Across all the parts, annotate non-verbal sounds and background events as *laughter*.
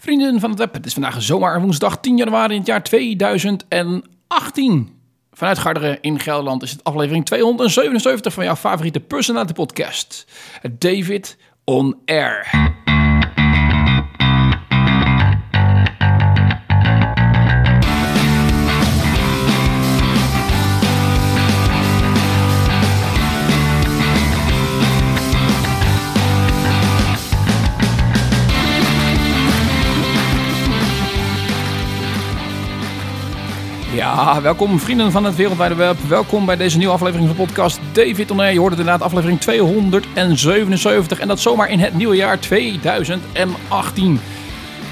Vrienden van het web, het is vandaag zomaar woensdag 10 januari in het jaar 2018. Vanuit Garderen in Gelderland is het aflevering 277 van jouw favoriete personality podcast. David on Air. Ja, welkom vrienden van het wereldwijde web. Welkom bij deze nieuwe aflevering van de podcast David Oné. Je hoort het inderdaad, aflevering 277 en dat zomaar in het nieuwe jaar 2018.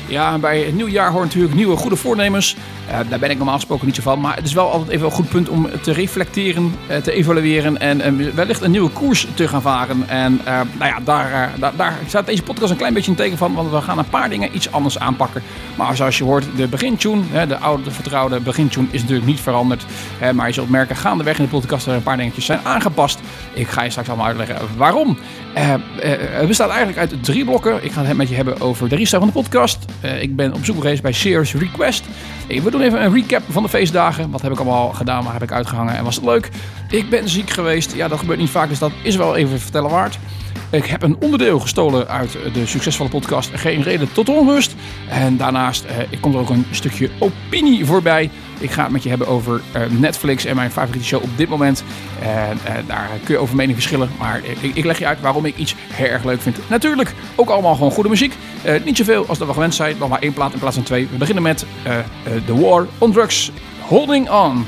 Ja, bij het nieuwe jaar horen natuurlijk nieuwe goede voornemens. Uh, daar ben ik normaal gesproken niet zo van. Maar het is wel altijd even een goed punt om te reflecteren, uh, te evalueren en uh, wellicht een nieuwe koers te gaan varen. En nou ja, daar, daar, daar, staat deze podcast een klein beetje een teken van. Want we gaan een paar dingen iets anders aanpakken. Maar zoals je hoort, de begintune, de oude vertrouwde begintune is natuurlijk niet veranderd. maar je zult merken, gaandeweg in de podcast er een paar dingetjes zijn aangepast. Ik ga je straks allemaal uitleggen waarom. het bestaat eigenlijk uit drie blokken. Ik ga het met je hebben over de restart van de podcast. ik ben op zoek geweest bij Shares Request. We doen even een recap van de feestdagen. Wat heb ik allemaal gedaan? Waar heb ik uitgehangen? En was het leuk? Ik ben ziek geweest. Ja, dat gebeurt niet vaak, dus dat is wel even vertellen waard. Ik heb een onderdeel gestolen uit de succesvolle podcast Geen Reden tot Onrust. En daarnaast eh, komt er ook een stukje opinie voorbij. Ik ga het met je hebben over uh, Netflix en mijn favoriete show op dit moment. En uh, daar kun je over mening verschillen. Maar ik, ik, leg je uit waarom ik iets heel erg leuk vind. Natuurlijk ook allemaal gewoon goede muziek. Uh, niet zoveel als dat we gewend zijn. Nog maar één plaat in plaats van twee. We beginnen met The War on Drugs. Holding On.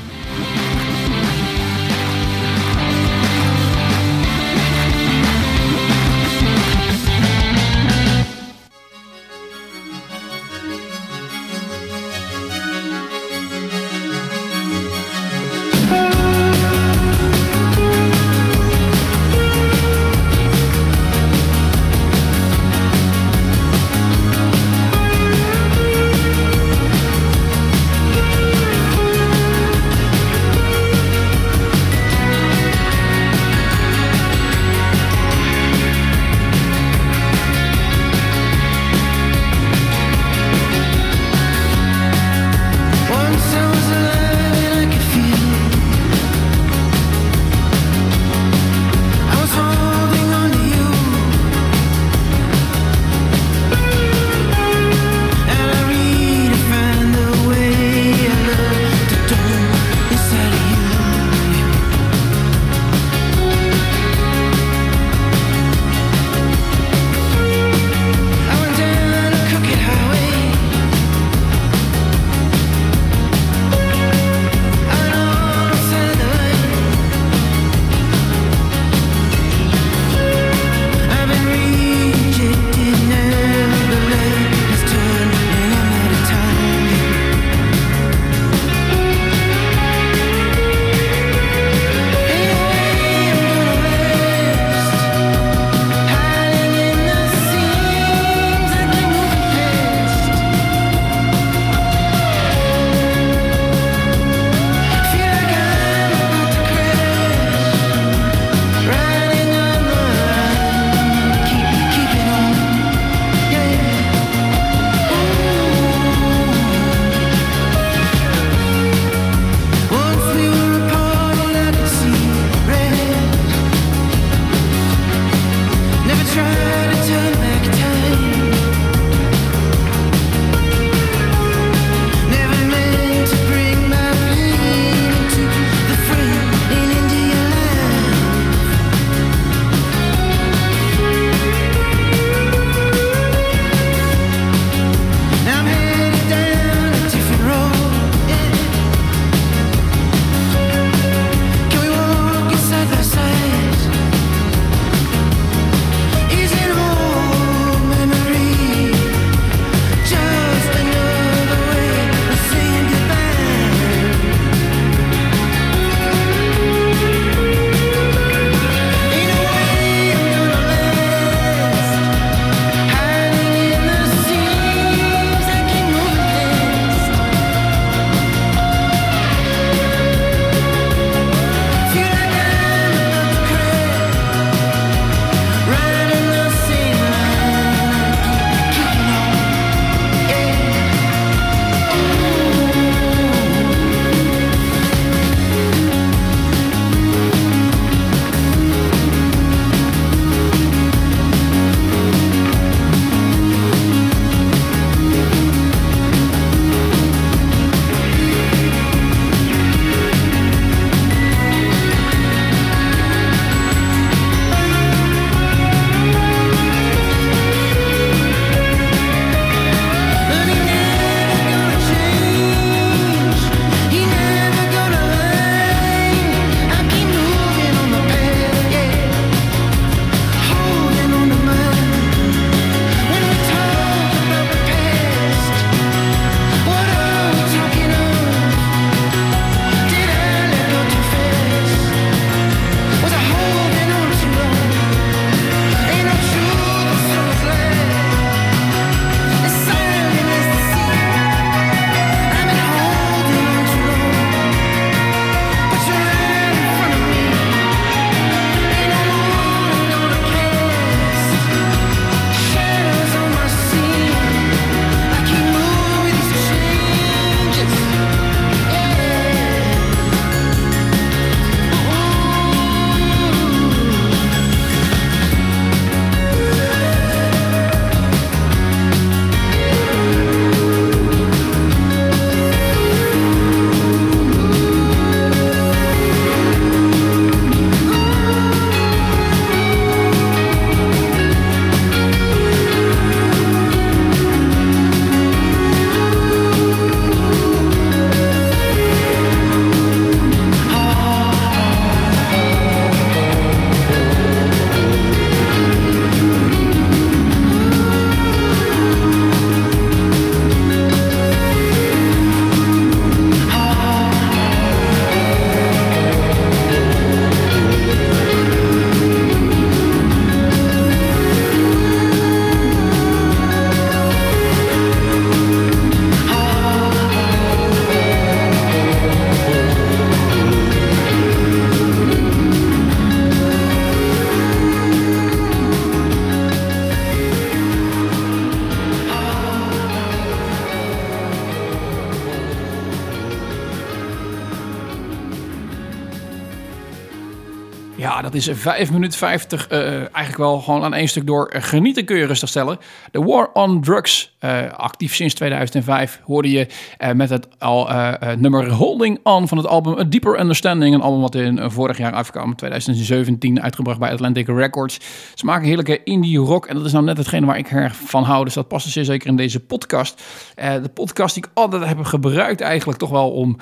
Dat is 5 minuten 50. Uh, eigenlijk wel gewoon aan één stuk door. Genieten kun je rustig stellen. The War on Drugs, uh, actief sinds 2005, hoorde je uh, met het al nummer Holding On van het album A Deeper Understanding. Een album wat in vorig jaar uitkwam, 2017, uitgebracht bij Atlantic Records. Ze maken heerlijke indie rock en dat is nou net hetgene waar ik erg van hou. Dus dat past zeer zeker in deze podcast. de podcast die ik altijd heb gebruikt eigenlijk toch wel om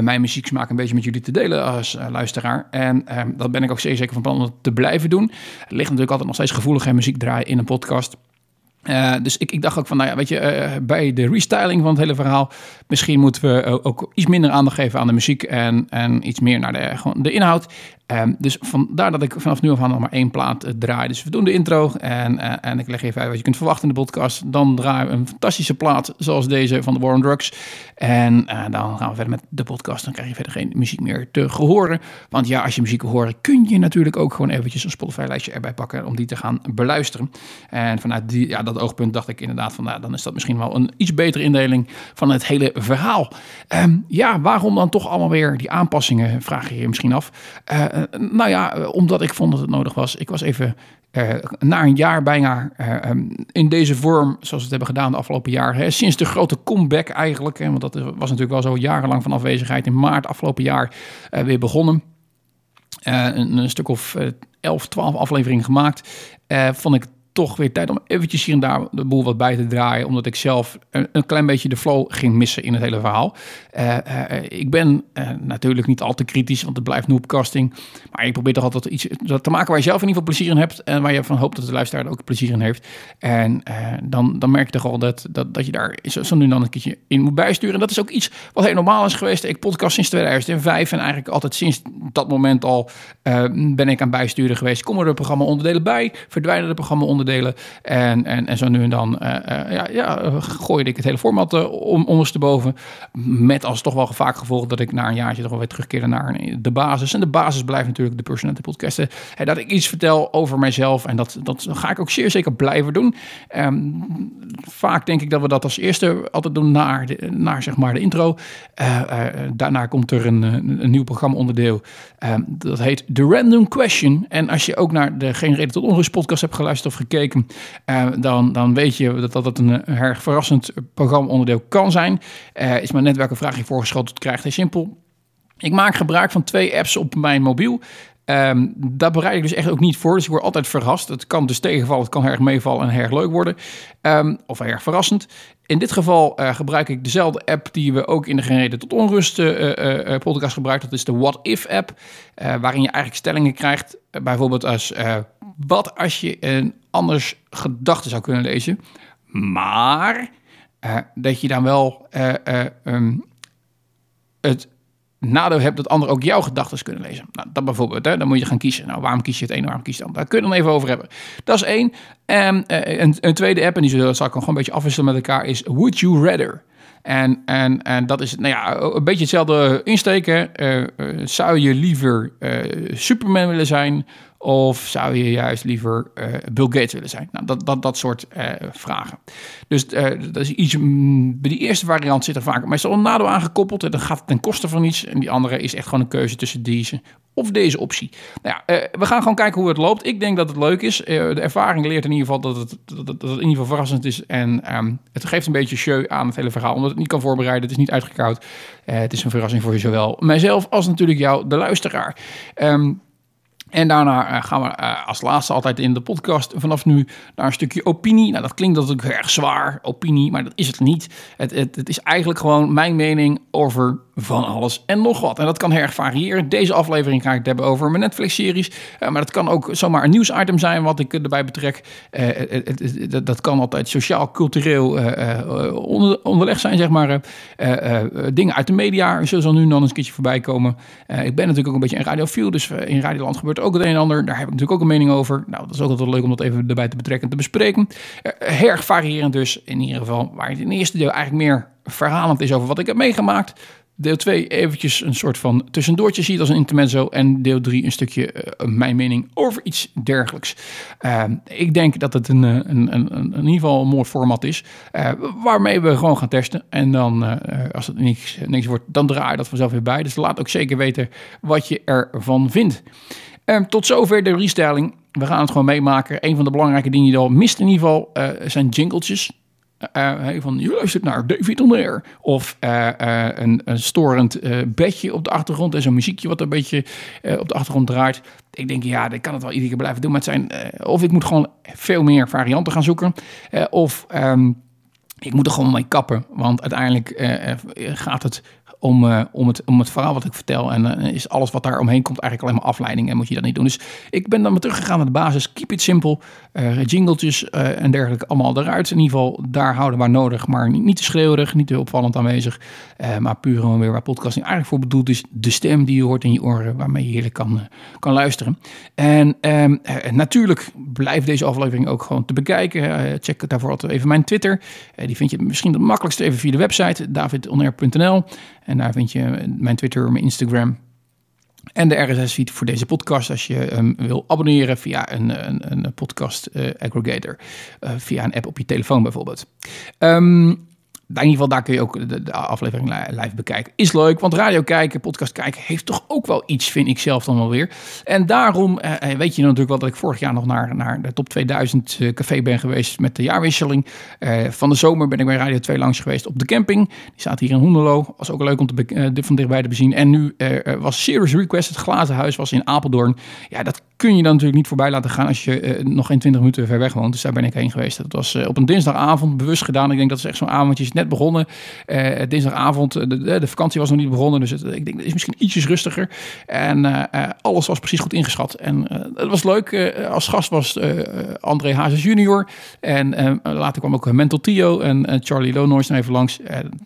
mijn muzieksmaak een beetje met jullie te delen als luisteraar. En dat ben ik ook zeer zeker van plan om te blijven doen. Ligt altijd nog steeds gevoelig en muziek draaien in een podcast. Uh, dus ik, ik, dacht ook van, nou ja, weet je, uh, bij de restyling van het hele verhaal, misschien moeten we ook iets minder aandacht geven aan de muziek en, en iets meer naar de, gewoon de inhoud. Um, dus vandaar dat ik vanaf nu af aan nog maar één plaat uh, draai. Dus we doen de intro en, uh, en ik leg even uit wat je kunt verwachten in de podcast. Dan draaien we een fantastische plaat zoals deze van de War on Drugs. En uh, dan gaan we verder met de podcast. Dan krijg je verder geen muziek meer te horen. Want ja, als je muziek wil horen, kun je natuurlijk ook gewoon eventjes een Spotify-lijstje erbij pakken om die te gaan beluisteren. En vanuit die, ja, dat oogpunt dacht ik inderdaad van, nou, dan is dat misschien wel een iets betere indeling van het hele verhaal. Um, ja, waarom dan toch allemaal weer die aanpassingen, vraag je je misschien af. Eh, nou ja, eh, omdat ik vond dat het nodig was. Ik was even uh, na een jaar bijna um, in deze vorm, zoals we het hebben gedaan de afgelopen jaar. Hè, sinds de grote comeback eigenlijk, hè, want dat was natuurlijk wel zo jarenlang van afwezigheid. In maart afgelopen jaar weer begonnen. Een, een, stuk of 11, 12 afleveringen gemaakt. vond ik toch weer tijd om eventjes hier en daar de boel wat bij te draaien. Omdat ik zelf een, een klein beetje de flow ging missen in het hele verhaal. Uh, uh, ik ben uh, natuurlijk niet al te kritisch, want het blijft noobcasting. Maar ik probeer toch altijd iets te maken waar je zelf in ieder geval plezier in hebt. En waar je van hoopt dat de luisteraar er ook plezier in heeft. En dan, dan merk je toch al dat, dat, dat je daar zo, zo nu dan een keertje in moet bijsturen. En dat is ook iets wat heel normaal is geweest. Ik podcast sinds 2005 en eigenlijk altijd sinds dat moment al ben ik aan bijsturen geweest. Komen er programma onderdelen bij? Verdwijnen de programma onderdelen? En, en, en zo nu en dan uh, uh, ja, ja, gooide ik het hele format uh, om, ondersteboven. Met als toch wel vaak gevolg dat ik na een jaartje toch wel weer terugkeerde naar de basis. En de basis blijft natuurlijk de Personality Podcasten. En dat ik iets vertel over mijzelf. En dat, dat ga ik ook zeer zeker blijven doen. Um, vaak denk ik dat we dat als eerste altijd doen naar, de, naar zeg maar de intro. daarna komt er een, een nieuw programma onderdeel. Um, dat heet The Random Question. En als je ook naar de Geen Reden tot Onrust podcast hebt geluisterd of gekeken uh, dan, dan weet je dat, dat een erg verrassend programma-onderdeel kan zijn. Is maar net welke vraag je voorgeschoteld krijgt. Heel simpel. Ik maak gebruik van twee apps op mijn mobiel. Um, bereid ik dus echt ook niet voor. Dus ik word altijd verrast. Het kan dus tegenvallen, het kan erg meevallen en erg leuk worden. Um, of erg verrassend. In dit geval gebruik ik dezelfde app die we ook in de Gereden tot Onrust podcast gebruiken. Dat is de What If app. waarin je eigenlijk stellingen krijgt. bijvoorbeeld als wat als je een anders gedachten zou kunnen lezen. Maar dat je dan wel um, het nadeel hebt dat anderen ook jouw gedachten kunnen lezen. Nou, dat bijvoorbeeld, hè, dan moet je gaan kiezen. Nou, waarom kies je het een, waarom kies je het ander? Daar kun je dan even over hebben. Dat is één. En een, een, tweede app, en die zal ik gewoon een beetje afwisselen met elkaar, is Would You Rather. En, en, en dat is nou ja, een beetje hetzelfde insteken. Zou je liever Superman willen zijn of zou je juist liever uh, Bill Gates willen zijn? Nou, dat, dat, dat soort uh, vragen. Dus uh, dat is iets, mm, bij die eerste variant zit er vaak meestal een nadeel aangekoppeld. En dan gaat het ten koste van iets. En die andere is echt gewoon een keuze tussen deze of deze optie. Nou ja, we gaan gewoon kijken hoe het loopt. Ik denk dat het leuk is. de ervaring leert in ieder geval dat het, dat, dat in ieder geval verrassend is. En um, het geeft een beetje show aan het hele verhaal. Omdat het niet kan voorbereiden. Het is niet uitgekoud. het is een verrassing voor je zowel mijzelf als natuurlijk jou, de luisteraar. Um, en daarna uh, gaan we uh, als laatste altijd in de podcast vanaf nu naar een stukje opinie. Nou, dat klinkt natuurlijk erg zwaar, opinie, maar dat is het niet. Het, het, het, is eigenlijk gewoon mijn mening over van alles en nog wat. En dat kan erg variëren. Deze aflevering ga ik het hebben over mijn Netflix-series. Uh, maar dat kan ook zomaar een nieuwsitem zijn wat ik erbij betrek. Dat kan altijd sociaal-cultureel onder, onderleg zijn, zeg maar. dingen uit de media zullen nu en dan eens een keertje voorbij komen. ik ben natuurlijk ook een beetje een radiofiel, dus in Radioland gebeurt ook het een en ander. Daar heb ik natuurlijk ook een mening over. Nou, dat is ook altijd leuk om dat even erbij te betrekken en te bespreken. Uh, erg variërend dus, in ieder geval. Waar het in het eerste deel eigenlijk meer verhalend is over wat ik heb meegemaakt. Deel 2 eventjes een soort van tussendoortje ziet als een intermezzo. En deel 3 een stukje uh, mijn mening over iets dergelijks. Uh, ik denk dat het een, een, een, een, in ieder geval een mooi format is. Uh, waarmee we gewoon gaan testen. En dan als het niks, niks wordt, dan draai je dat vanzelf weer bij. Dus laat ook zeker weten wat je ervan vindt. Ehm, tot zover de restyling. We gaan het gewoon meemaken. Een van de belangrijke dingen die je al mist in ieder geval uh, zijn jingletjes. Uh, van je luistert naar David on Air. Of een, een, storend bedje op de achtergrond en zo'n muziekje wat een beetje op de achtergrond draait. Ik denk, ja, dat kan het wel iedere keer blijven doen. Maar het zijn, of ik moet gewoon veel meer varianten gaan zoeken. of um, ik moet er gewoon mee kappen. Want uiteindelijk gaat het om, uh, om, het, om het verhaal wat ik vertel. En uh, is alles wat daar omheen komt eigenlijk alleen maar afleiding en moet je dat niet doen. Dus ik ben dan maar teruggegaan naar de basis. Keep it simple. Uh, jingletjes en dergelijke allemaal eruit. In ieder geval daar houden waar nodig. Maar niet, niet te schreeuwerig, niet te opvallend aanwezig. maar puur gewoon weer waar podcasting eigenlijk voor bedoeld is. De stem die je hoort in je oren waarmee je heerlijk kan, kan luisteren. En ehm, natuurlijk blijft deze aflevering ook gewoon te bekijken. check daarvoor altijd even mijn Twitter. die vind je misschien het makkelijkste even via de website davidonair.nl. En daar vind je mijn Twitter, mijn Instagram. En de RSS-feed voor deze podcast als je um, wil abonneren via een, een, een podcast uh, aggregator. Uh, via een app op je telefoon bijvoorbeeld. Um, in ieder geval, daar kun je ook de, aflevering live bekijken. Is leuk, want radio kijken, podcast kijken heeft toch ook wel iets, vind ik zelf dan wel weer. En daarom eh, eh weet je natuurlijk wel dat ik vorig jaar nog naar, naar de top 2000 eh, café ben geweest met de jaarwisseling. Eh, van de zomer ben ik bij Radio 2 langs geweest op de camping. Die staat hier in Hoenderloo. Was ook leuk om te uh, van dichtbij te bezien. En nu was Serious Request, het glazen huis, was in Apeldoorn. Ja, dat kun je dan natuurlijk niet voorbij laten gaan als je nog geen 20 minuten ver weg woont. Dus daar ben ik heen geweest. Dat was op een dinsdagavond bewust gedaan. Ik denk dat is echt zo'n avondje net begonnen. Uh, dinsdagavond, de, de, vakantie was nog niet begonnen. Dus ik denk, het is misschien ietsjes rustiger. En uh, alles was precies goed ingeschat. En het was leuk. als gast was André Hazes junior. En later kwam ook Mental Tio en Charlie Lonois even langs.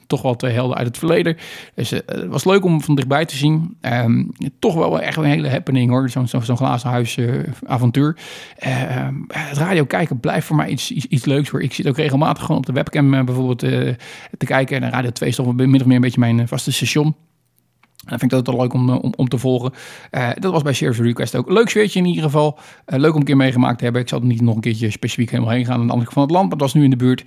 toch wel twee helden uit het verleden. Dus het was leuk om van dichtbij te zien. Um, toch wel echt een hele happening hoor. Zo'n zo, zo glazen huis avontuur. Ehm, het radio kijken blijft voor mij iets, iets, iets, leuks hoor. Ik zit ook regelmatig gewoon op de webcam bijvoorbeeld te kijken. En Radio 2 is toch min of meer een beetje mijn eh, vaste station. En dat vind ik ook wel leuk om, eh, om, om te volgen. Uh, dat was bij Service Request ook. Leuk sfeertje in ieder geval. Leuk om een keer meegemaakt te hebben. Ik zal er niet nog een keertje specifiek helemaal heen gaan aan de andere kant van het land. Maar dat was nu in de buurt.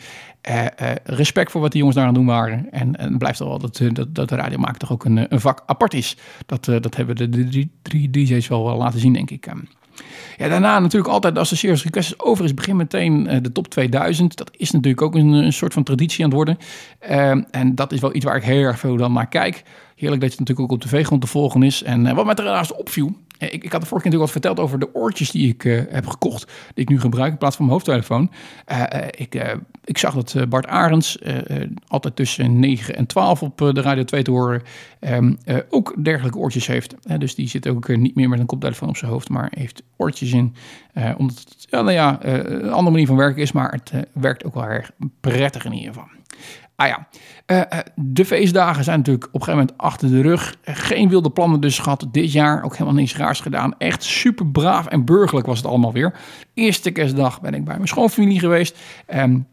Respect voor wat die jongens daar aan het doen waren. En, en blijft wel dat, dat, dat de radio maken toch ook een, een vak apart is. Dat, dat hebben de, de, drie DJ's wel, wel laten zien, denk ik. Ehm. Ja, daarna natuurlijk altijd als de Serious Request over is, begin meteen uh, de top 2000. Dat is natuurlijk ook een, een soort van traditie aan het worden. Uh, en dat is wel iets waar ik heel erg veel dan naar kijk. Heerlijk dat je natuurlijk ook op tv gewoon te volgen is. En uh, wat mij daarnaast opviel, ik, ik, had de vorige keer natuurlijk wat verteld over de oortjes die ik uh, heb gekocht. Die ik nu gebruik in plaats van mijn hoofdtelefoon. Uh, ik, ik, zag dat Bart Arends, altijd tussen 9 en 12 op de Radio 2 te horen, um, ook dergelijke oortjes heeft. dus die zit ook niet meer met een koptelefoon op zijn hoofd, maar heeft oortjes in. omdat het ja, nou ja, een andere manier van werken is, maar het werkt ook wel erg prettig in ieder geval. Ah ja, uh, de feestdagen zijn natuurlijk op een gegeven moment achter de rug. Geen wilde plannen dus gehad dit jaar. Ook helemaal niks raars gedaan. Echt super braaf en burgerlijk was het allemaal weer. Eerste kerstdag ben ik bij mijn schoonfamilie geweest. Um,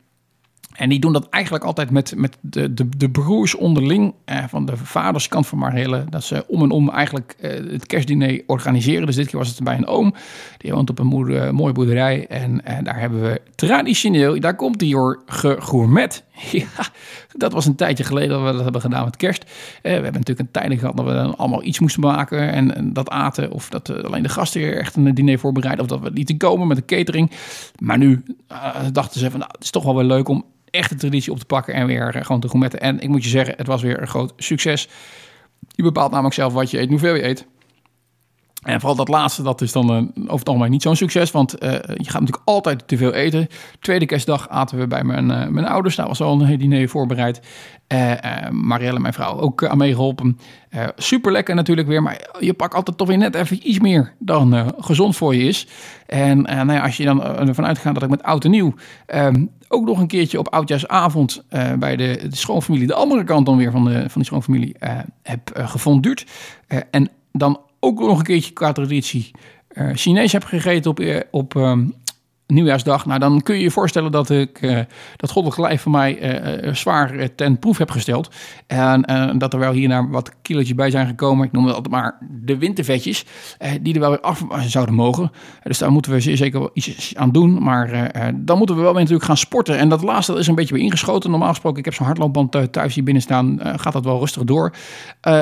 en die doen dat eigenlijk altijd met, met de, de, de broers onderling eh, van de vaderskant van Marhille. Dat ze om en om eigenlijk eh, het kerstdiner organiseren. Dus dit keer was het bij een oom. Die woont op een mooie boerderij. En, en daar hebben we traditioneel, daar komt die hoor, gegourmet. *laughs* Ja, dat was een tijdje geleden dat we dat hebben gedaan met kerst. Eh, we hebben natuurlijk een tijdje gehad dat we dan allemaal iets moesten maken. En, en dat aten. Of dat uh, alleen de gasten echt een diner voorbereiden. Of dat we niet te komen met een catering. Maar nu uh, dachten ze van nou, het is toch wel weer leuk om echte traditie op te pakken en weer eh, gewoon te gourmetten. En ik moet je zeggen, het was weer een groot succes. Je bepaalt namelijk zelf wat je eet, hoeveel je eet. En vooral dat laatste, dat is dan uh, over het algemeen niet zo'n succes. Want uh, je gaat natuurlijk altijd te veel eten. Tweede kerstdag aten we bij mijn, uh, mijn ouders. Daar was al een diner voorbereid. Marielle, mijn vrouw, ook aan meegeholpen. super lekker natuurlijk weer. Maar je pakt altijd toch weer net even iets meer dan gezond voor je is. En nou ja, als je dan ervan uitgaat dat ik met oud en nieuw... Ehm, ook nog een keertje op oudjaarsavond bij de, schoonfamilie... de andere kant dan weer van de, van de schoonfamilie heb gefonduurd. en dan ook nog een keertje qua traditie uh, Chinees heb gegeten op, eh, op um, nieuwjaarsdag. Nou, dan kun je je voorstellen dat ik uh, dat goddelijk lijf van mij uh, zwaar ten proef heb gesteld. En dat er wel hierna wat kilootjes bij zijn gekomen. Ik noem altijd maar de wintervetjes. die er wel weer af zouden mogen. dus daar moeten we zeker wel iets aan doen. Maar dan moeten we wel weer natuurlijk gaan sporten. En dat laatste is een beetje weer ingeschoten. Normaal gesproken, ik heb zo'n hardloopband thuis hier binnen staan. gaat dat wel rustig door.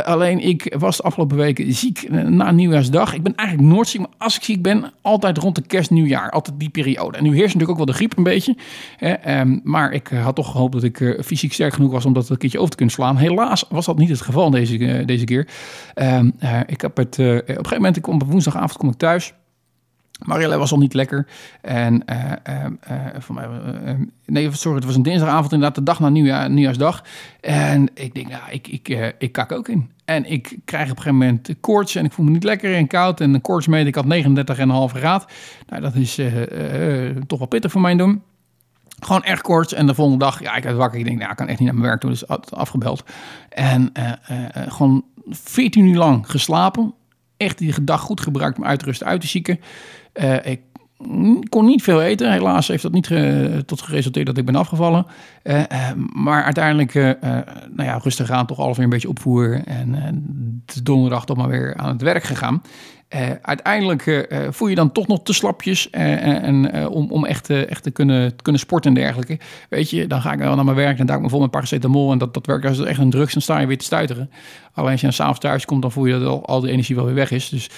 alleen ik was de afgelopen weken ziek na nieuwjaarsdag. Ik ben eigenlijk nooit ziek, maar als ik ziek ben, altijd rond de kerst, nieuwjaar. Altijd die periode. En nu heerst natuurlijk ook wel de griep een beetje. Ehm, maar ik eh, had toch gehoopt dat ik uh, fysiek sterk genoeg was om dat een keertje over te kunnen slaan. Helaas was dat niet het geval deze, uh, deze keer. Um, ik heb het, op een gegeven moment, ik kom op woensdagavond kom ik thuis. Marielle was al niet lekker. En mij, nee, sorry, het was een dinsdagavond inderdaad, de dag na nieuwjaar, nieuwjaarsdag. En ik denk, nou, ik, ik, ik kak ook in. En ik krijg op een gegeven moment koorts en ik voel me niet lekker en koud. En de koorts meet ik had 39,5 graad. Nou, dat is toch wel pittig voor mij doen. Gewoon echt koorts. En de volgende dag, ja, ik werd wakker. Ik denk, nou, ik kan echt niet naar mijn werk toe. Dus afgebeld. En gewoon 14 uur lang geslapen. Echt die dag goed gebruikt om uit te rusten, uit te zieken. Ik kon niet veel eten. Helaas heeft dat niet tot geresulteerd dat ik ben afgevallen. Uh, uh, maar uiteindelijk, nou ja, rustig aan, toch alles weer een beetje opvoeren. En de donderdag toch maar weer aan het werk gegaan. Uh, uiteindelijk uh, voel je dan toch nog te slapjes en, om, om echt, echt te, kunnen, kunnen sporten en dergelijke. Weet je, dan ga ik wel naar mijn werk en duik ik me vol met paracetamol. En dat, dat werkt als echt een drugs, dan sta je weer te stuiteren. Alleen als je dan s'avonds thuis komt, dan voel je dat al, al die energie wel weer weg is. Dus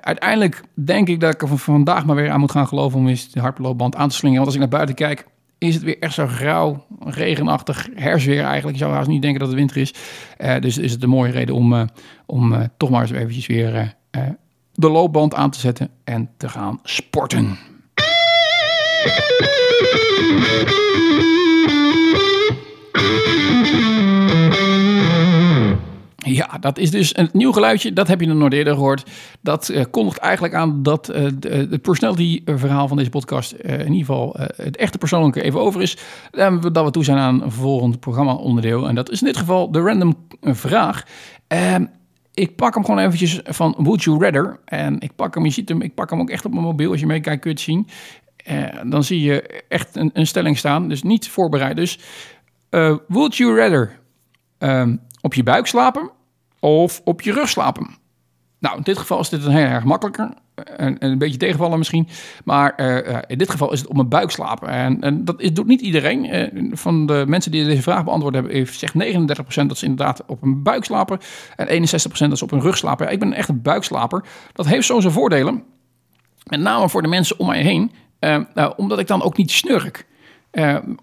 uiteindelijk denk ik dat ik er vandaag maar weer aan moet gaan geloven om eens de hardloopband aan te slingen. Want als ik naar buiten kijk, is het weer echt zo grauw, regenachtig, herfstweer eigenlijk. Je zou haast niet denken dat het winter is. dus is het een mooie reden om, om toch maar eens eventjes weer de loopband aan te zetten en te gaan sporten. Ja, dat is dus een nieuw geluidje. Dat heb je nog nooit eerder gehoord. Dat uh, kondigt eigenlijk aan dat uh, het personality verhaal van deze podcast in ieder geval het echte persoonlijke even over is. En dat we toe zijn aan een volgend programma onderdeel. En dat is in dit geval de random vraag. Ehm, ik pak hem gewoon eventjes van Would You Rather. En ik pak hem, je ziet hem, ik pak hem ook echt op mijn mobiel. Als je meekijkt kun je het zien. Uh, dan zie je echt een, een, stelling staan. Dus niet voorbereid. Dus uh, Would You Rather um, op je buik slapen of op je rug slapen? Nou, in dit geval is dit een heel erg makkelijker een, een beetje tegenvallen misschien. Maar uh, in dit geval is het om een buik slapen. En, en dat doet niet iedereen. Uh, van de mensen die deze vraag beantwoord hebben, heeft zegt 39% dat ze inderdaad op een buik slapen. En 61% dat ze op een rug slapen. Ja, ik ben echt een buikslaper. Dat heeft zo zijn voordelen. Met name voor de mensen om mij heen. Nou, omdat ik dan ook niet snurk.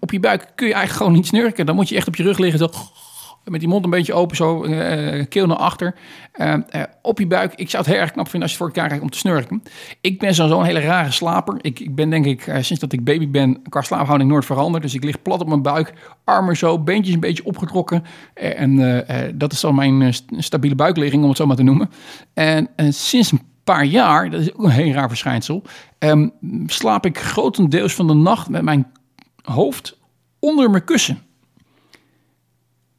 op je buik kun je eigenlijk gewoon niet snurken. Dan moet je echt op je rug liggen. Zo met die mond een beetje open, zo uh, keel naar achter, uh, op je buik. Ik zou het heel erg knap vinden als je voor elkaar krijgt om te snurken. Ik ben zo'n hele rare slaper. Ik, ik ben denk ik, sinds dat ik baby ben, qua slaaphouding nooit veranderd. Dus ik lig plat op mijn buik, armen zo, beentjes een beetje opgetrokken. en dat is dan mijn stabiele buikligging, om het zo maar te noemen. En sinds een paar jaar, dat is ook een heel raar verschijnsel, um, slaap ik grotendeels van de nacht met mijn hoofd onder mijn kussen.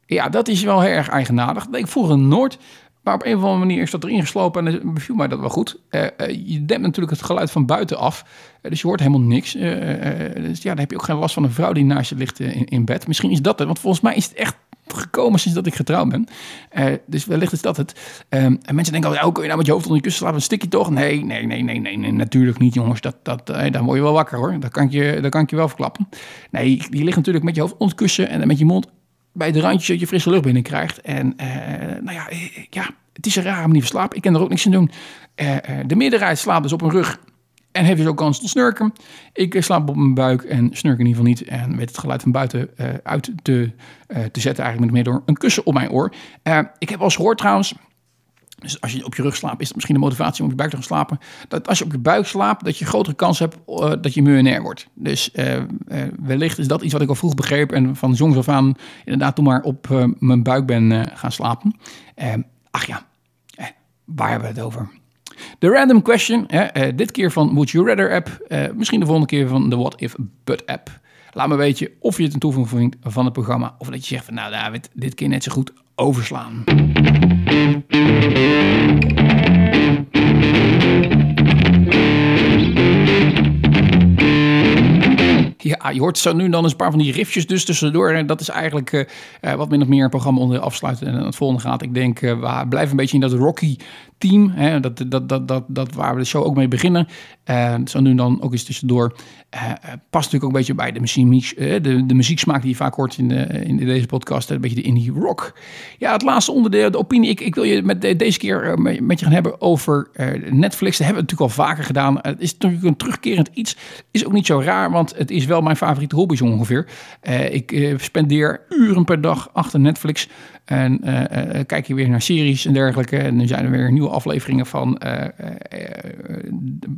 Ja, dat is wel heel erg eigenaardig. Ik vroeger nooit. Maar op een of andere manier is dat erin geslopen en beviel mij dat wel goed. Uh, je dempt natuurlijk het geluid van buiten af. Uh, dus je hoort helemaal niks. Dus ja, dan heb je ook geen last van een vrouw die naast je ligt in, in, bed. Misschien is dat het, want volgens mij is het echt gekomen sinds dat ik getrouwd ben. dus wellicht is dat het. Ehm, en mensen denken altijd, oh, kun je nou met je hoofd onder je kussen slapen? Een stikje toch? Nee, nee, nee, nee, nee, nee natuurlijk niet, jongens. Dat, dat, dan word je wel wakker, hoor. Dat kan ik je, dat kan je wel verklappen. Nee, je ligt natuurlijk met je hoofd onder het kussen en met je mond bij de randjes dat je frisse lucht binnenkrijgt. En uh, nou ja, eh, ja, het is een rare manier van slapen. Ik kan er ook niks aan doen. Uh, de meerderheid slaapt dus op een rug en heeft dus ook kans tot snurken. Ik slaap op mijn buik en snurk in ieder geval niet. En weet het geluid van buiten uit te, te zetten eigenlijk met meer door een kussen op mijn oor. ik heb al eens gehoord trouwens dus als je op je rug slaapt, is dat misschien de motivatie om op je buik te gaan slapen. Dat als je op je buik slaapt, dat je grotere kans hebt uh, dat je miljonair wordt. Dus uh, uh, wellicht is dat iets wat ik al vroeg begreep. En van jongs af aan inderdaad toen maar op mijn buik ben gaan slapen. ach ja, waar hebben we het over? De random question, dit keer van Would You Rather app. misschien de volgende keer van de What If But app. Laat me weten of je het een toevoeging vindt van het programma. Of dat je zegt van nou David, dit keer net zo goed overslaan. Ja, je hoort zo nu en dan een paar van die riffjes dus tussendoor. En dat is eigenlijk wat min of meer een programma onder afsluiten en het volgende gaat. Ik denk, we blijven een beetje in dat Rocky team. Hè, dat, dat, dat, dat, dat waar we de show ook mee beginnen. Zo nu dan ook eens tussendoor. Past natuurlijk ook een beetje bij de, muziek, de, de muzieksmaak die je vaak hoort in, in deze podcast. Een beetje de indie rock. Ja, het laatste onderdeel, de opinie. Ik, ik wil je met deze keer met je gaan hebben over Netflix. Dat hebben we natuurlijk al vaker gedaan. het is natuurlijk een terugkerend iets. Is ook niet zo raar, want het is wel mijn favoriete hobby zo ongeveer. ik spendeer uren per dag achter Netflix. En kijk je weer naar series en dergelijke. En dan zijn er weer nieuwe afleveringen van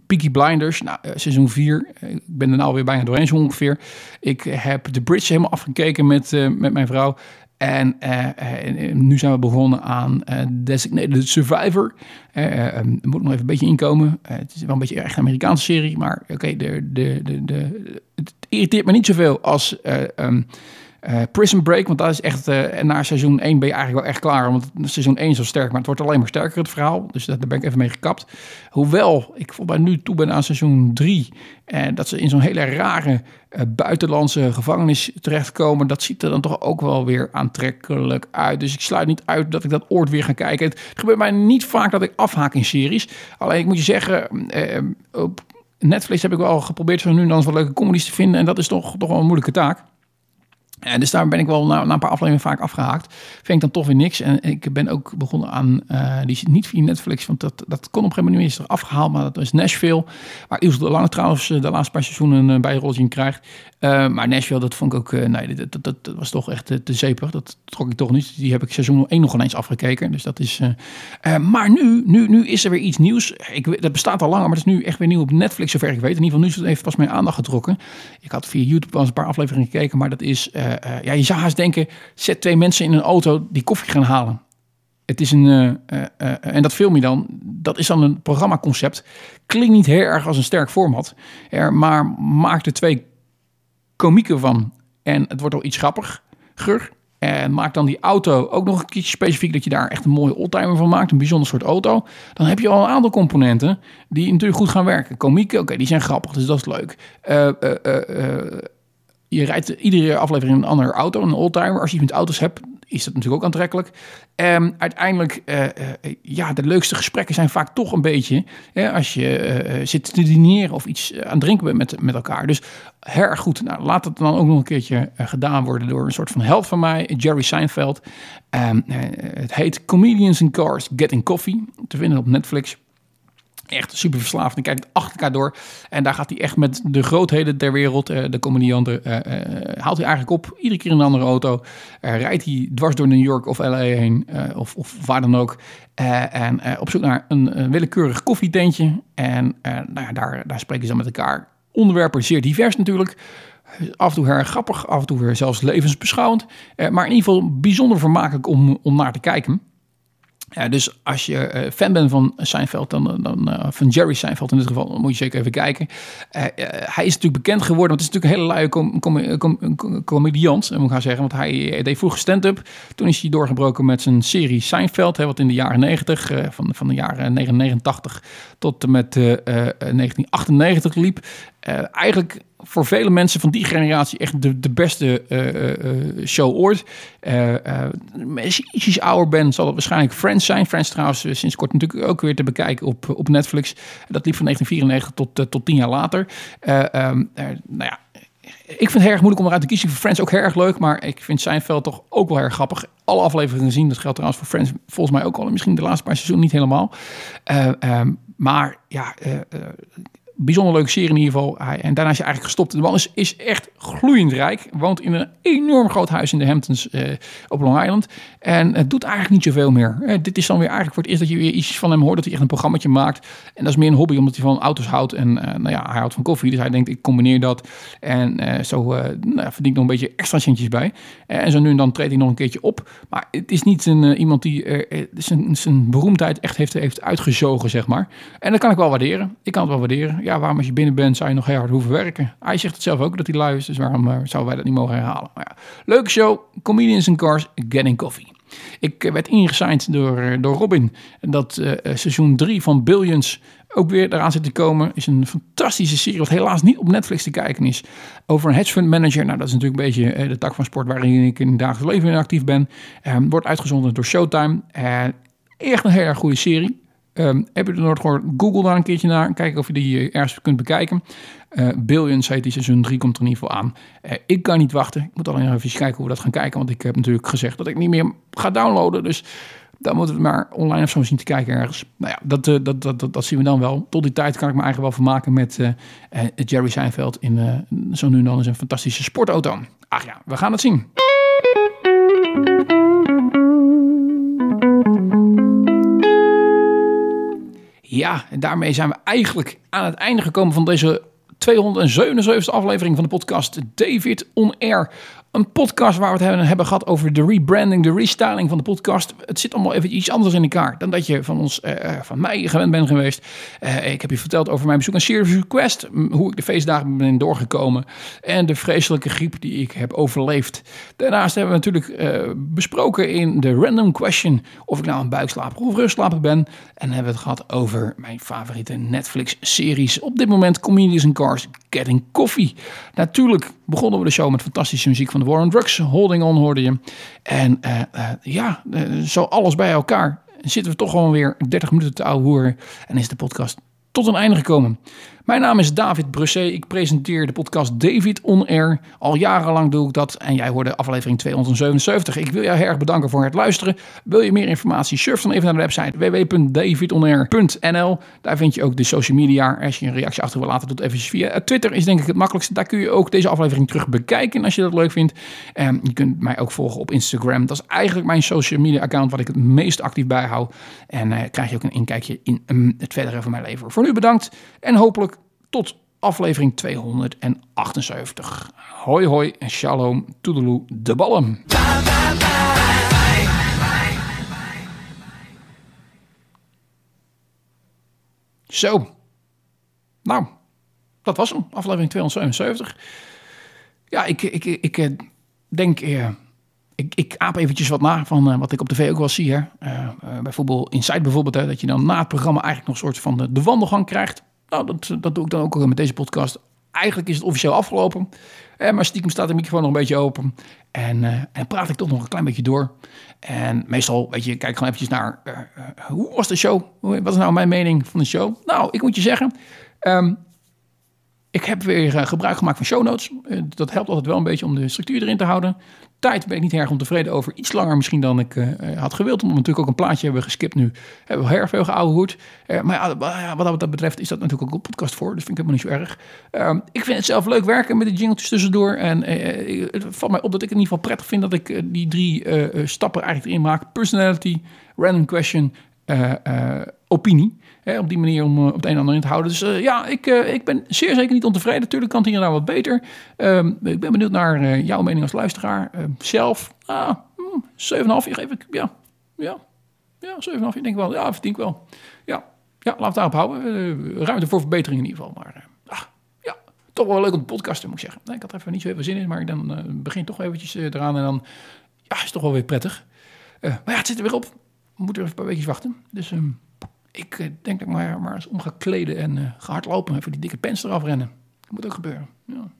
Peaky Blinders, nou, eh, seizoen 4. Ik ben er nou weer bijna doorheen zo ongeveer. Ik heb de Bridge helemaal afgekeken met, uh, met mijn vrouw. En uh, nu zijn we begonnen aan Designated Survivor. er moet nog even een beetje inkomen. het is wel een beetje echt een Amerikaanse serie. Maar oké, de, de, de, de, het irriteert me niet zoveel als... Um, uh, Prison Break, want dat is echt, uh, na seizoen 1 ben je eigenlijk wel echt klaar. Want seizoen 1 is zo sterk, maar het wordt alleen maar sterker het verhaal. Dus daar ben ik even mee gekapt. Hoewel, ik mij nu toe ben aan seizoen 3. En dat ze in zo'n hele rare buitenlandse gevangenis terechtkomen. Dat ziet er dan toch ook wel weer aantrekkelijk uit. Dus ik sluit niet uit dat ik dat ooit weer ga kijken. Het gebeurt mij niet vaak dat ik afhaak in series. Alleen ik moet je zeggen, op Netflix heb ik wel geprobeerd zo nu dan wat leuke comedies te vinden. En dat is toch, toch wel een moeilijke taak. En dus daar ben ik wel na, na, een paar afleveringen vaak afgehaakt. Vind ik dan toch weer niks. En ik ben ook begonnen aan, uh, die niet via Netflix, want dat, dat kon op een gegeven moment niet eens afgehaald. Maar dat is Nashville, waar Ilse de Lange trouwens eh, de laatste paar seizoenen een bijrolletje in krijgt. Maar Nashville, dat vond ik ook, nee, dat, dat, dat, was toch echt te zeepig. Dat trok ik toch niet. Die heb ik seizoen 1 nog ineens afgekeken. Dus dat is... maar nu, nu, nu is er weer iets nieuws. Ik, dat bestaat al langer, maar het is nu echt weer nieuw op Netflix, zover ik weet. In ieder geval nu is het even pas mijn aandacht getrokken. Ik had via YouTube wel eens een paar afleveringen gekeken, maar dat is... Eh, eh, ja, je zou haast denken, zet twee mensen in een auto die koffie gaan halen. Het is een, uh, en dat film je dan, dat is dan een programmaconcept. Klinkt niet heel erg als een sterk format, er, maar maak er twee komieken van. En het wordt al iets grappiger. En maak dan die auto ook nog een keertje specifiek dat je daar echt een mooie oldtimer van maakt. Een bijzonder soort auto. Dan heb je al een aantal componenten die natuurlijk goed gaan werken. Komieken, oké, die zijn grappig, dus dat is leuk. Je rijdt iedere aflevering een andere auto, een oldtimer. Als je met auto's hebt, is dat natuurlijk ook aantrekkelijk. En uiteindelijk, uh, uh, ja, de leukste gesprekken zijn vaak toch een beetje als je uh, zit te dineren of iets aan het drinken bent met, met elkaar. Dus heel erg goed. Nou, laat het dan ook nog een keertje gedaan worden door een soort van held van mij, Jerry Seinfeld. Um, het heet Comedians in Cars Getting Coffee, te vinden op Netflix. Echt super verslaafd. En kijkt achter elkaar door. En daar gaat hij echt met de grootheden ter wereld, uh, de comedianten, uh, haalt hij eigenlijk op. Iedere keer in een andere auto. rijdt hij dwars door New York of LA heen. of, of waar dan ook. en op zoek naar een, een willekeurig koffietentje. En nou ja, daar, daar spreken ze dan met elkaar. Onderwerpen zeer divers natuurlijk. Af en toe heel grappig, af en toe weer zelfs levensbeschouwend. maar in ieder geval bijzonder vermakelijk om, om naar te kijken. Ja, dus als je eh, fan bent van Seinfeld, dan, dan uh, van Jerry Seinfeld in dit geval, dan moet je zeker even kijken. Hij is natuurlijk bekend geworden, want het is natuurlijk een hele luie com comediant, moet ik gaan zeggen. Want hij deed vroeger stand-up. Toen is hij doorgebroken met zijn serie Seinfeld, hè, wat in de jaren 90, van, van de jaren 89 tot en met 1998 liep. Eigenlijk voor vele mensen van die generatie echt de, de beste uh, show ooit. als je ietsjes ouder bent, zal het waarschijnlijk Friends zijn. Friends trouwens sinds kort natuurlijk ook weer te bekijken op, op Netflix. Dat liep van 1994 tot, tot tien jaar later. Um, nou ja, ik vind het erg moeilijk om eruit te kiezen. Voor Friends ook heel erg leuk, maar ik vind Seinfeld toch ook wel erg grappig. Alle afleveringen gezien, dat geldt trouwens voor Friends volgens mij ook al. Misschien de laatste paar seizoenen niet helemaal. Um, maar ja, uh, bijzonder leuke serie in ieder geval. En daarna is hij eigenlijk gestopt. De man is, is echt gloeiend rijk. Woont in een enorm groot huis in de Hamptons uh, op Long Island. En het doet eigenlijk niet zoveel meer. Uh, dit is dan weer eigenlijk voor het eerst dat je weer iets van hem hoort. Dat hij echt een programmaatje maakt. En dat is meer een hobby omdat hij van auto's houdt. En uh, nou ja, hij houdt van koffie. Dus hij denkt ik combineer dat. En zo nou, verdient nog een beetje extra centjes bij. en zo nu en dan treedt hij nog een keertje op. Maar het is niet een, iemand die zijn, zijn beroemdheid echt heeft, heeft uitgezogen, zeg maar. En dat kan ik wel waarderen. Ik kan het wel waarderen ja, waarom als je binnen bent zou je nog heel hard hoeven werken? Hij zegt het zelf ook dat hij lui is, dus waarom uh, zouden wij dat niet mogen herhalen? Maar ja, leuke show, Comedians in Cars, Getting Coffee. Ik eh, werd ingesigned door, eh, door Robin dat uh, seizoen 3 van Billions ook weer eraan zit te komen. Is een fantastische serie, wat helaas niet op Netflix te kijken is. Over een hedge fund manager. Nou, dat is natuurlijk een beetje de tak van sport waarin ik in het dagelijks leven actief ben. Um, wordt uitgezonden door Showtime. Echt een heel erg goede serie. Um, heb je er nooit gehoord? Google daar een keertje naar. Kijken of je die uh, ergens kunt bekijken. Uh, Billions heet die seizoen 3 komt er in ieder geval aan. Uh, ik kan niet wachten. Ik moet alleen even kijken hoe we dat gaan kijken. Want ik heb natuurlijk gezegd dat ik niet meer ga downloaden. Dus dan moeten we maar online of zo zien te kijken ergens. Nou ja, dat, dat, dat, dat, zien we dan wel. Tot die tijd kan ik me eigenlijk wel vermaken met Jerry Seinfeld in zo nu en dan eens een fantastische sportauto. Ach ja, we gaan het zien. Ja, en daarmee zijn we eigenlijk aan het einde gekomen van deze 277 aflevering van de podcast David On Air. Een podcast waar we het hebben, gehad over de rebranding, de restyling van de podcast. Het zit allemaal even iets anders in elkaar dan dat je van ons, uh, van mij gewend bent geweest. Uh, ik heb je verteld over mijn bezoek aan Serious Request, hoe ik de feestdagen ben doorgekomen en de vreselijke griep die ik heb overleefd. Daarnaast hebben we natuurlijk besproken in de random question of ik nou een buikslaper of rustslaper ben. En hebben we het gehad over mijn favoriete Netflix-series op dit moment, Comedies in Cars, Getting Coffee. Natuurlijk begonnen we de show met fantastische muziek van de War Drugs. Holding On hoorde je. En uh, uh, ja, uh, zo alles bij elkaar zitten we toch gewoon weer 30 minuten te ouwe horen. En is de podcast tot een einde gekomen. Mijn naam is David Brusset. Ik presenteer de podcast David On Air. Al jarenlang doe ik dat en jij hoorde aflevering 277. Ik wil jou erg bedanken voor het luisteren. Wil je meer informatie? Surf dan even naar de website www.davidonair.nl. Daar vind je ook de social media. Als je een reactie achter wil laten, doe het even via Twitter. Is denk ik het makkelijkste. Daar kun je ook deze aflevering terug bekijken als je dat leuk vindt. En je kunt mij ook volgen op Instagram. Dat is eigenlijk mijn social media account wat ik het meest actief bijhoud. En uh, krijg je ook een inkijkje in um, het verdere van mijn leven. Voor nu bedankt en hopelijk tot aflevering 278. Hoi hoi en shalom, toedeloe, de ballen. Zo. Nou, dat was hem, aflevering 277. Ja, ik, ik, ik, ik denk... Uh, ik, ik aap eventjes wat na van uh, wat ik op tv ook wel zie. Hè. Uh, uh, bijvoorbeeld Inside bijvoorbeeld, hè, dat je dan na het programma eigenlijk nog een soort van de, de wandelgang krijgt. Nou, dat, doe ik dan ook met deze podcast. Eigenlijk is het officieel afgelopen. Eh, maar stiekem staat de microfoon nog een beetje open. En, uh, en praat ik toch nog een klein beetje door. En meestal, weet je, kijk gewoon eventjes naar... Uh, uh, hoe was de show? Wat is nou mijn mening van de show? Nou, ik moet je zeggen... Um, ik heb weer gebruik gemaakt van show notes. dat helpt altijd wel een beetje om de structuur erin te houden. Tijd ben ik niet erg ontevreden over. Iets langer misschien dan ik uh, had gewild. Omdat we natuurlijk ook een plaatje hebben geskipt nu. Hebben we heel erg veel geouwehoerd. Maar ja, wat dat betreft is dat natuurlijk ook een podcast voor. Dat vind ik helemaal niet zo erg. Uh, ik vind het zelf leuk werken met de jingletjes tussendoor. En het valt mij op dat ik in ieder geval prettig vind dat ik die drie stappen eigenlijk erin maak. Personality, random question, opinie. Op die manier om op het een en ander in te houden. Dus uh, ja, ik, uh, ik ben zeer zeker niet ontevreden. Natuurlijk kan het hier wat beter. Um, ik ben benieuwd naar uh, jouw mening als luisteraar. zelf, ah, mm, 7,5 geef ik. Ja, ja, ja 7,5. Ik denk wel, ja, verdien ik wel. Ja, ja laten we daarop houden. ruimte voor verbetering in ieder geval. Maar ah, ja, toch wel leuk om te podcasten, moet ik zeggen. Ik had er even niet zo even zin in, maar dan begin toch eventjes eraan. En dan ja, is het toch wel weer prettig. maar ja, het zit er weer op. We moeten even een paar weekjes wachten. Dus... Um, ik uh, denk dat ik maar, maar eens om ga kleden en uh, ga hardlopen. Even die dikke pens eraf rennen. Dat moet ook gebeuren. Ja.